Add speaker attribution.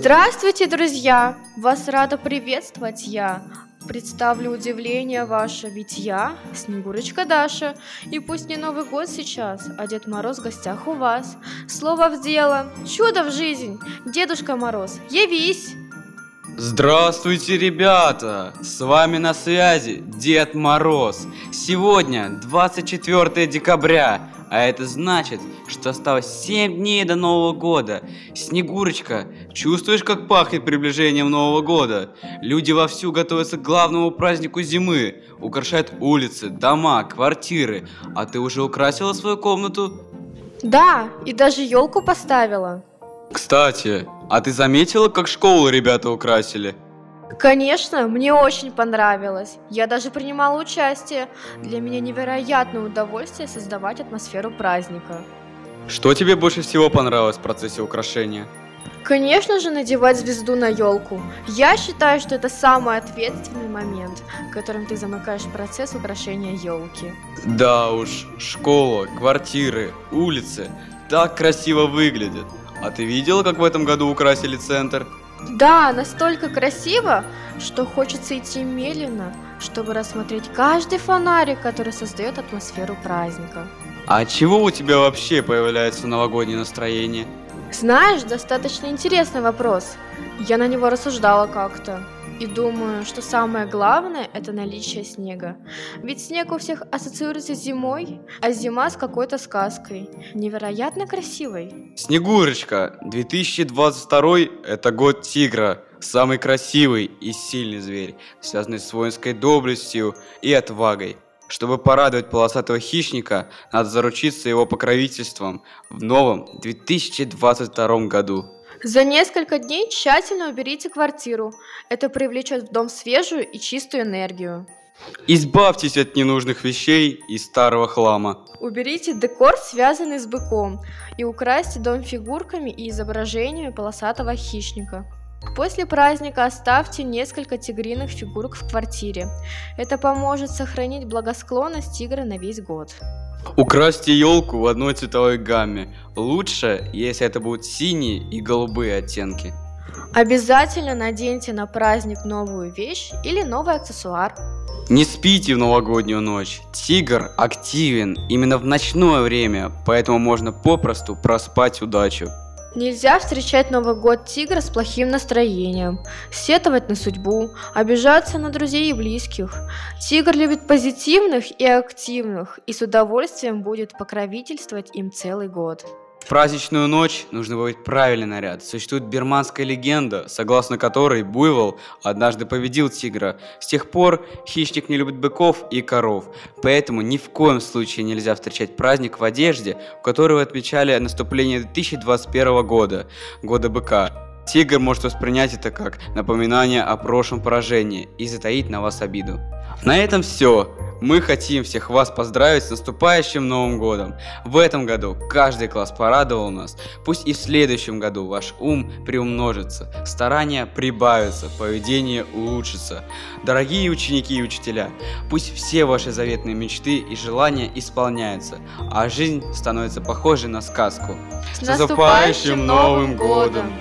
Speaker 1: Здравствуйте, друзья! Вас рада приветствовать я. Представлю удивление ваше, ведь я Снегурочка Даша, и пусть не Новый год сейчас, а Дед Мороз в гостях у вас. Слово в дело, чудо в жизнь, Дедушка Мороз, явись!
Speaker 2: Здравствуйте, ребята! С вами на связи Дед Мороз. Сегодня 24 декабря, а это значит, что осталось 7 дней до Нового года. Снегурочка, чувствуешь, как пахнет приближением Нового года? Люди вовсю готовятся к главному празднику зимы. Украшают улицы, дома, квартиры. А ты уже украсила свою комнату?
Speaker 1: Да, и даже елку поставила.
Speaker 2: Кстати, а ты заметила, как школу ребята украсили?
Speaker 1: Конечно, мне очень понравилось. Я даже принимала участие. Для меня невероятное удовольствие создавать атмосферу праздника.
Speaker 2: Что тебе больше всего понравилось в процессе украшения?
Speaker 1: Конечно же, надевать звезду на елку. Я считаю, что это самый ответственный момент, которым ты замыкаешь процесс украшения елки.
Speaker 2: Да уж, школа, квартиры, улицы так красиво выглядят. А ты видела, как в этом году украсили центр?
Speaker 1: Да, настолько красиво, что хочется идти медленно, чтобы рассмотреть каждый фонарик, который создает атмосферу праздника.
Speaker 2: А чего у тебя вообще появляется новогоднее настроение?
Speaker 1: Знаешь, достаточно интересный вопрос. Я на него рассуждала как-то. И думаю, что самое главное – это наличие снега. Ведь снег у всех ассоциируется с зимой, а зима с какой-то сказкой. Невероятно красивой.
Speaker 2: Снегурочка, 2022 – это год тигра. Самый красивый и сильный зверь, связанный с воинской доблестью и отвагой. Чтобы порадовать полосатого хищника, надо заручиться его покровительством в новом 2022 году.
Speaker 1: За несколько дней тщательно уберите квартиру. Это привлечет в дом свежую и чистую энергию.
Speaker 2: Избавьтесь от ненужных вещей и старого хлама.
Speaker 1: Уберите декор, связанный с быком, и украсьте дом фигурками и изображениями полосатого хищника. После праздника оставьте несколько тигриных фигурок в квартире. Это поможет сохранить благосклонность тигра на весь год.
Speaker 2: Украсьте елку в одной цветовой гамме. Лучше, если это будут синие и голубые оттенки.
Speaker 1: Обязательно наденьте на праздник новую вещь или новый аксессуар.
Speaker 2: Не спите в новогоднюю ночь. Тигр активен именно в ночное время, поэтому можно попросту проспать удачу.
Speaker 1: Нельзя встречать Новый год тигра с плохим настроением, сетовать на судьбу, обижаться на друзей и близких. Тигр любит позитивных и активных и с удовольствием будет покровительствовать им целый год.
Speaker 2: В праздничную ночь нужно выбрать правильный наряд. Существует бирманская легенда, согласно которой буйвол однажды победил тигра. С тех пор хищник не любит быков и коров, поэтому ни в коем случае нельзя встречать праздник в одежде, в которой вы отмечали наступление 2021 года, года быка. Тигр может воспринять это как напоминание о прошлом поражении и затаить на вас обиду. На этом все. Мы хотим всех вас поздравить с наступающим Новым Годом. В этом году каждый класс порадовал нас. Пусть и в следующем году ваш ум приумножится, старания прибавятся, поведение улучшится. Дорогие ученики и учителя, пусть все ваши заветные мечты и желания исполняются, а жизнь становится похожей на сказку.
Speaker 1: С наступающим Новым Годом!